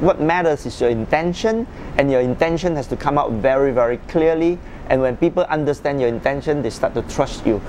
what matters is your intention, and your intention has to come out very, very clearly. And when people understand your intention, they start to trust you.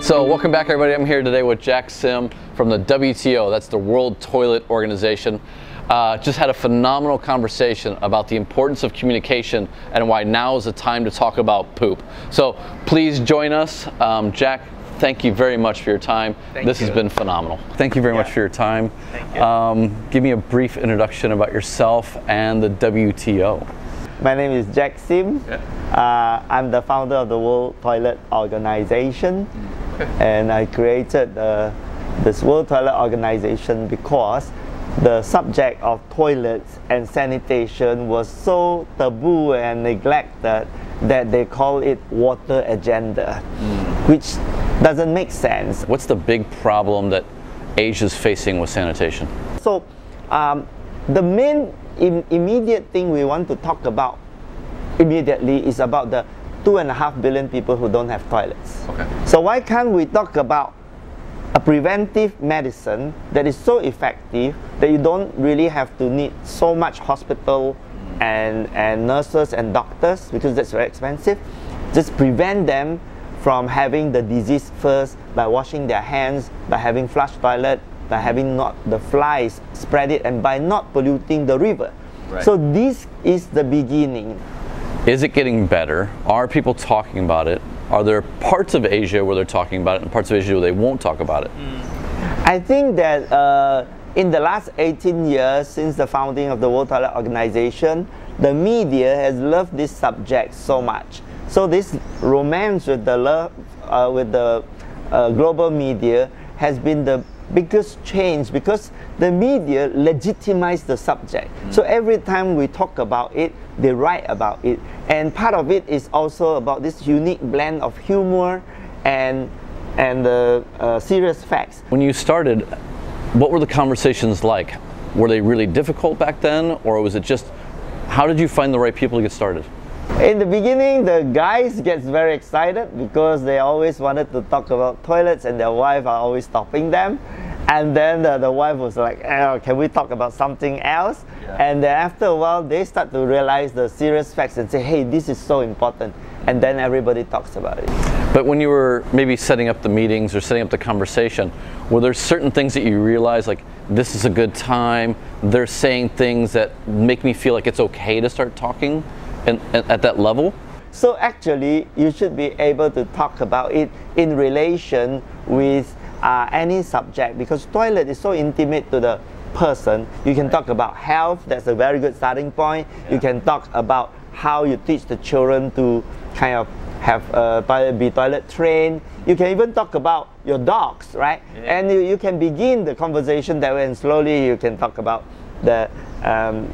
So welcome back everybody. I'm here today with Jack Sim from the WTO, that's the World Toilet Organization. Uh, just had a phenomenal conversation about the importance of communication and why now is the time to talk about poop. So please join us. Um, Jack, thank you very much for your time. Thank this you. has been phenomenal. Thank you very much for your time. Thank you. Um, give me a brief introduction about yourself and the WTO. My name is Jack Sim. Uh, I'm the founder of the World Toilet Organization. And I created uh, this World Toilet Organization because the subject of toilets and sanitation was so taboo and neglected that they call it water agenda, which doesn't make sense. What's the big problem that Asia's facing with sanitation? So, um, the main Im- immediate thing we want to talk about immediately is about the two and a half billion people who don't have toilets. Okay. So, why can't we talk about a preventive medicine that is so effective that you don't really have to need so much hospital and, and nurses and doctors because that's very expensive. Just prevent them from having the disease first by washing their hands, by having flush toilet, by having not the flies spread it, and by not polluting the river. Right. So this is the beginning. Is it getting better? Are people talking about it? Are there parts of Asia where they're talking about it and parts of Asia where they won't talk about it? I think that uh, in the last 18 years since the founding of the World Toilet Organization, the media has loved this subject so much. So this romance with the love, uh, with the uh, global media has been the biggest change because the media legitimized the subject. So every time we talk about it, they write about it. And part of it is also about this unique blend of humor and and the uh, serious facts. When you started, what were the conversations like? Were they really difficult back then, or was it just how did you find the right people to get started? In the beginning, the guys gets very excited because they always wanted to talk about toilets and their wife are always stopping them. And then the, the wife was like, oh, can we talk about something else? And then after a while, they start to realize the serious facts and say, hey, this is so important. And then everybody talks about it. But when you were maybe setting up the meetings or setting up the conversation, were there certain things that you realized like this is a good time? They're saying things that make me feel like it's okay to start talking, and, and at that level. So actually, you should be able to talk about it in relation with uh, any subject because toilet is so intimate to the person. You can talk about health. That's a very good starting point. You can talk about how you teach the children to kind of have uh, toilet, be toilet trained. You can even talk about your dogs, right? And you, you can begin the conversation that way, and slowly you can talk about the um,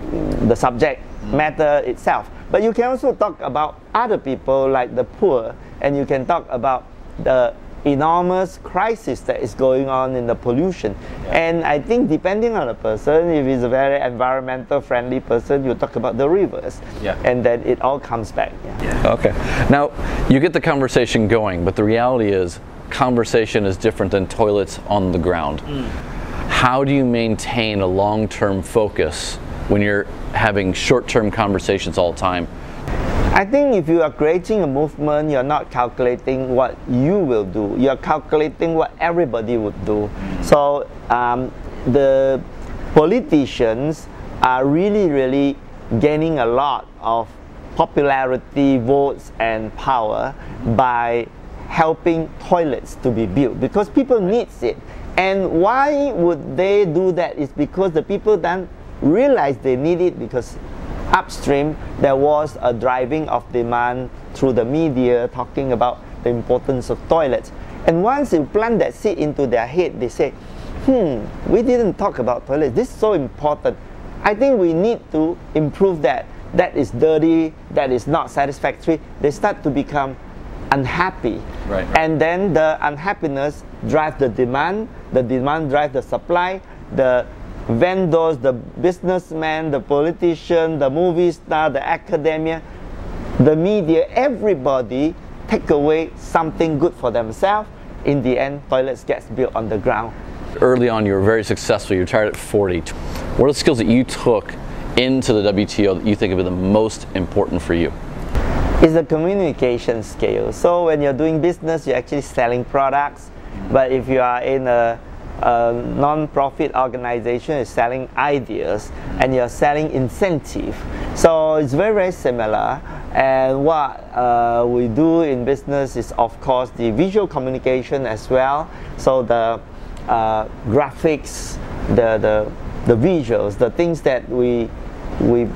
the subject matter itself. But you can also talk about other people like the poor, and you can talk about the enormous crisis that is going on in the pollution. And I think depending on the person, if he's a very environmental friendly person, you talk about the rivers. Yeah. And then it all comes back. Yeah. Okay. Now, you get the conversation going, but the reality is, conversation is different than toilets on the ground. Hmm. How do you maintain a long term focus when you're having short term conversations all the time? I think if you are creating a movement, you're not calculating what you will do. You're calculating what everybody would do. So um, the politicians are really, really gaining a lot of popularity, votes, and power by helping toilets to be built because people needs it. And why would they do that? Is because the people then realize they need it because upstream there was a driving of demand through the media talking about the importance of toilets. And once you plant that seed into their head, they say, hmm, we didn't talk about toilets. This is so important. I think we need to improve that. That is dirty, that is not satisfactory. They start to become unhappy. Right. And then the unhappiness drives the demand, the demand drives the supply, the vendors, the businessman, the politician, the movie star, the academia, the media, everybody take away something good for themselves. In the end, toilets gets built on the ground. Early on, you were very successful. You retired at 40. What are the skills that you took into the WTO that you think have been the most important for you? It's a communication skill. So when you're doing business, you're actually selling products. But if you are in a, a non-profit organization, you're selling ideas and you're selling incentive. So it's very, very similar. And what uh, we do in business is, of course, the visual communication as well. So the uh, graphics, the, the, the visuals, the things that we, we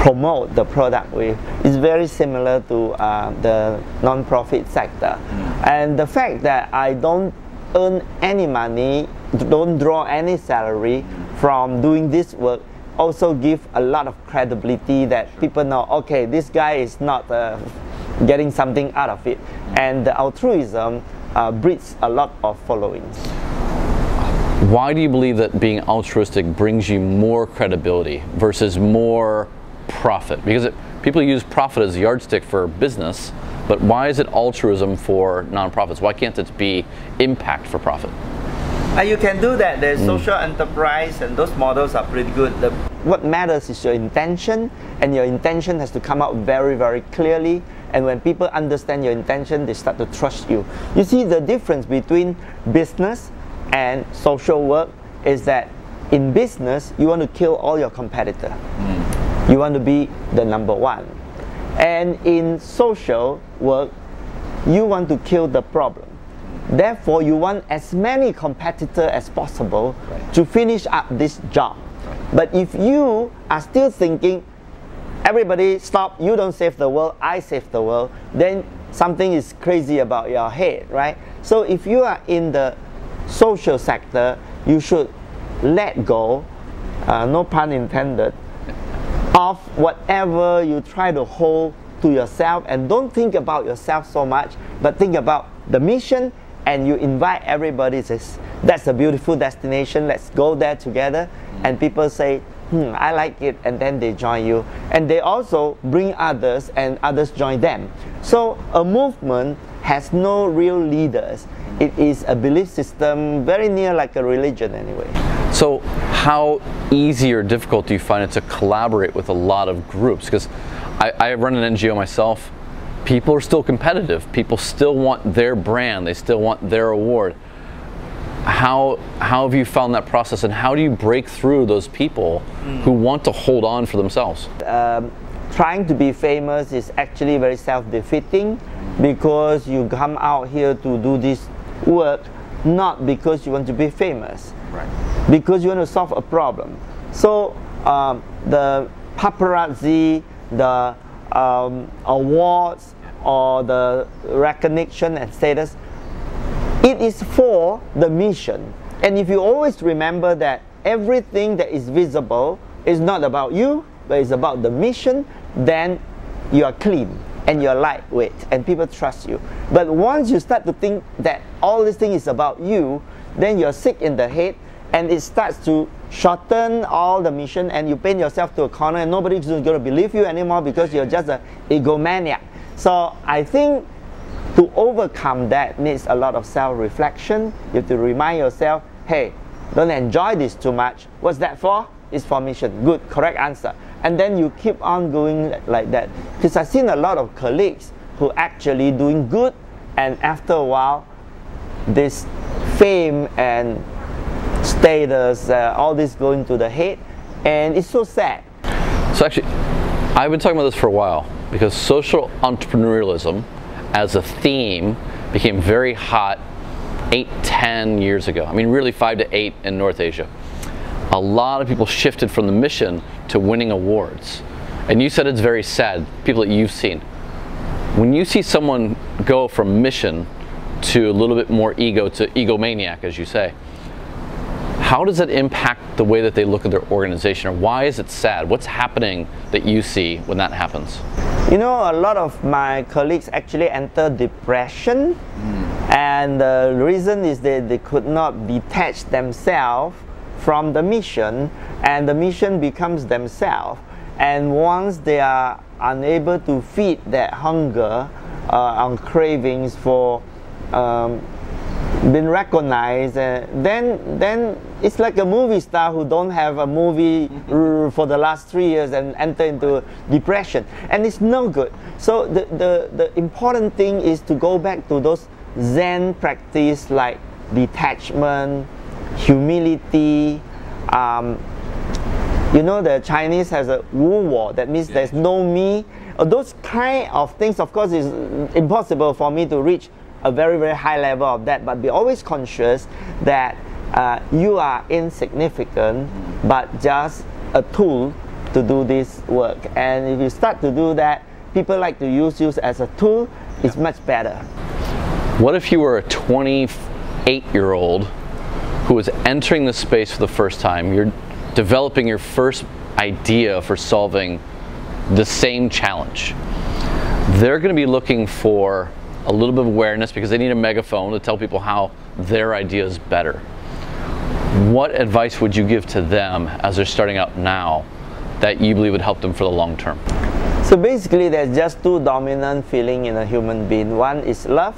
promote the product with is very similar to uh, the non-profit sector. Mm. And the fact that I don't earn any money, don't draw any salary from doing this work also give a lot of credibility that people know, okay, this guy is not uh, getting something out of it. And the altruism uh, breeds a lot of followings. Why do you believe that being altruistic brings you more credibility versus more profit? Because it, people use profit as a yardstick for business, but why is it altruism for nonprofits? Why can't it be impact for profit? Uh, you can do that. There's mm. social enterprise, and those models are pretty good. The, what matters is your intention, and your intention has to come out very, very clearly. And when people understand your intention, they start to trust you. You see, the difference between business and social work is that in business, you want to kill all your competitor. Mm. You want to be the number one. And in social work, you want to kill the problem. Therefore, you want as many competitors as possible right. to finish up this job. But if you are still thinking, everybody stop, you don't save the world, I save the world, then something is crazy about your head, right? So if you are in the social sector, you should let go, uh, no pun intended, of whatever you try to hold to yourself and don't think about yourself so much but think about the mission and you invite everybody says that's a beautiful destination let's go there together. And people say hmm i like it and then they join you. And they also bring others and others join them. So a movement has no real leaders. It is a belief system very near like a religion anyway. So how easy or difficult do you find it to collaborate with a lot of groups? Because I, I run an NGO myself. People are still competitive. People still want their brand. They still want their award. How, how have you found that process and how do you break through those people mm. who want to hold on for themselves? Um, trying to be famous is actually very self-defeating because you come out here to do this work not because you want to be famous. Right because you want to solve a problem. So um, the paparazzi, the um, awards, or the recognition and status, it is for the mission. And if you always remember that everything that is visible is not about you, but it's about the mission, then you are clean and you're lightweight and people trust you. But once you start to think that all this thing is about you, then you're sick in the head and it starts to shorten all the mission and you paint yourself to a corner and nobody's going to believe you anymore because you're just an egomaniac. So I think to overcome that needs a lot of self-reflection. You have to remind yourself, hey, don't enjoy this too much. What's that for? It's for mission. Good, correct answer. And then you keep on going like that. Because I've seen a lot of colleagues who actually doing good and after a while, this fame and status, uh, all this going to the head, and it's so sad. So actually, I've been talking about this for a while because social entrepreneurialism as a theme became very hot eight, ten years ago. I mean, really five to eight in North Asia. A lot of people shifted from the mission to winning awards. And you said it's very sad, people that you've seen. When you see someone go from mission to a little bit more ego to egomaniac, as you say, how does it impact the way that they look at their organization or why is it sad? What's happening that you see when that happens? You know, a lot of my colleagues actually enter depression and the reason is that they could not detach themselves from the mission and the mission becomes themselves and once they are unable to feed that hunger uh, on cravings for um, been recognized, uh, then then it's like a movie star who don't have a movie for the last three years and enter into depression, and it's no good. So the, the the important thing is to go back to those Zen practice like detachment, humility. Um, you know the Chinese has a wu wo, that means there's no me. Uh, those kind of things, of course, is impossible for me to reach a very very high level of that but be always conscious that uh, you are insignificant but just a tool to do this work. And if you start to do that people like to use you as a tool it's much better. What if you were a 28 year old who was entering the space for the first time? You're developing your first idea for solving the same challenge. They're going to be looking for a little bit of awareness because they need a megaphone to tell people how their idea is better. What advice would you give to them as they're starting out now that you believe would help them for the long term? So basically there's just two dominant feeling in a human being. One is love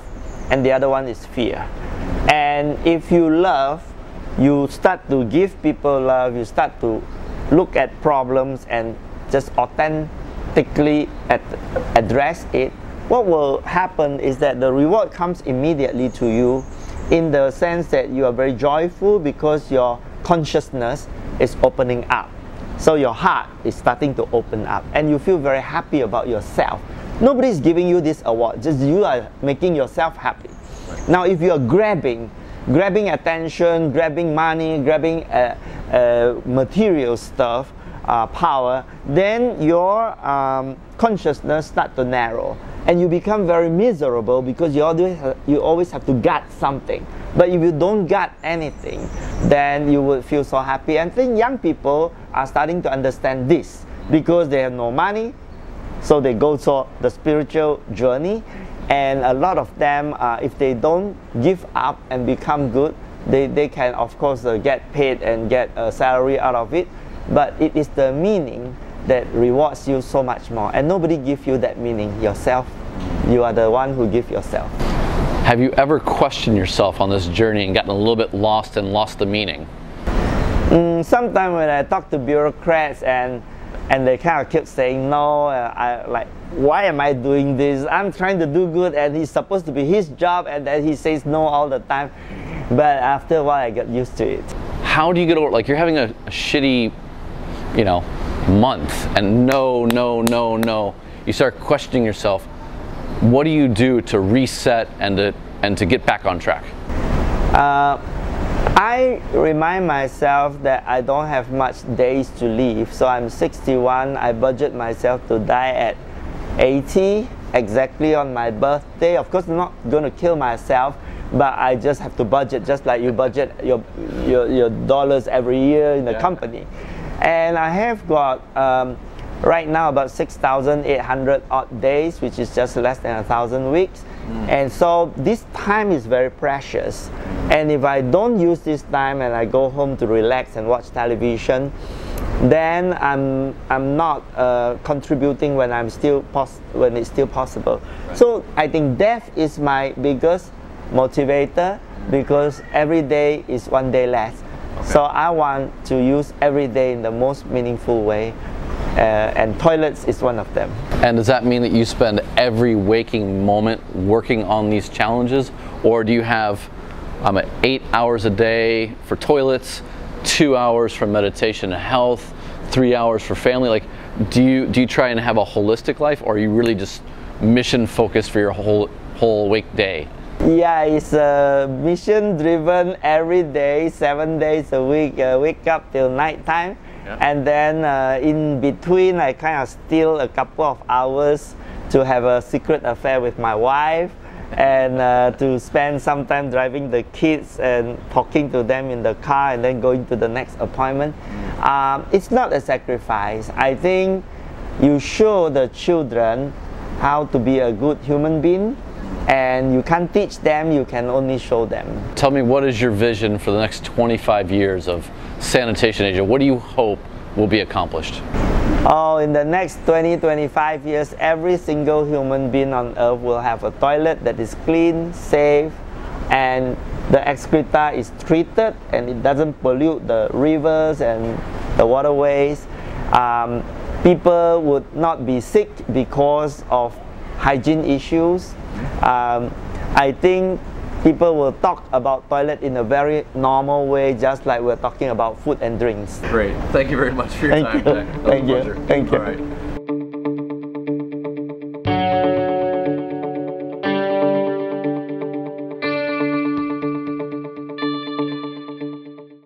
and the other one is fear. And if you love, you start to give people love, you start to look at problems and just authentically address it what will happen is that the reward comes immediately to you in the sense that you are very joyful because your consciousness is opening up. So your heart is starting to open up and you feel very happy about yourself. Nobody is giving you this award, just you are making yourself happy. Now, if you are grabbing, grabbing attention, grabbing money, grabbing uh, uh, material stuff, uh, power, then your um, consciousness start to narrow and you become very miserable because you always you always have to get something. But if you don't get anything, then you will feel so happy. And I think young people are starting to understand this because they have no money, so they go to the spiritual journey. And a lot of them, uh, if they don't give up and become good, they, they can of course uh, get paid and get a salary out of it. But it is the meaning that rewards you so much more. And nobody give you that meaning yourself. You are the one who give yourself. Have you ever questioned yourself on this journey and gotten a little bit lost and lost the meaning? Mm, sometimes when i talk to bureaucrats and and they kind of keep saying no uh, i like why am i doing this? I'm trying to do good and it's supposed to be his job and then he says no all the time. But after a while i got used to it. How do you get over like you're having a, a shitty you know month and no, no, no, no, you start questioning yourself. What do you do to reset and to, and to get back on track? Uh, I remind myself that I don't have much days to live. So I'm 61, I budget myself to die at 80 exactly on my birthday. Of course, I'm not going to kill myself, but I just have to budget just like you budget your, your, your dollars every year in the yeah. company and I have got um, right now about 6,800 odd days, which is just less than a thousand weeks. Mm. And so this time is very precious. And if I don't use this time and I go home to relax and watch television, then I'm I'm not uh, contributing when I'm still pos- when it's still possible. Right. So I think death is my biggest motivator because every day is one day less. So I want to use every day in the most meaningful way. Uh, and toilets is one of them. And does that mean that you spend every waking moment working on these challenges? Or do you have um, eight hours a day for toilets, two hours for meditation and health, three hours for family? Like, do you, do you try and have a holistic life or are you really just mission focused for your whole, whole week day? Yeah, it's a mission driven every day, seven days a week, uh, wake up till night time. Yeah. And then uh, in between, I kind of steal a couple of hours to have a secret affair with my wife and uh, to spend some time driving the kids and talking to them in the car and then going to the next appointment. Mm. Um, it's not a sacrifice. I think you show the children how to be a good human being and you can't teach them, you can only show them. Tell me, what is your vision for the next 25 years of Sanitation Asia? What do you hope will be accomplished? Oh, in the next 20, 25 years, every single human being on earth will have a toilet that is clean, safe, and the excreta is treated and it doesn't pollute the rivers and the waterways. Um, people would not be sick because of hygiene issues. Um, I think people will talk about toilet in a very normal way, just like we're talking about food and drinks. Great. Thank you very much for your Thank time, you. Jack. That was a Thank you. pleasure. Thank you. All right.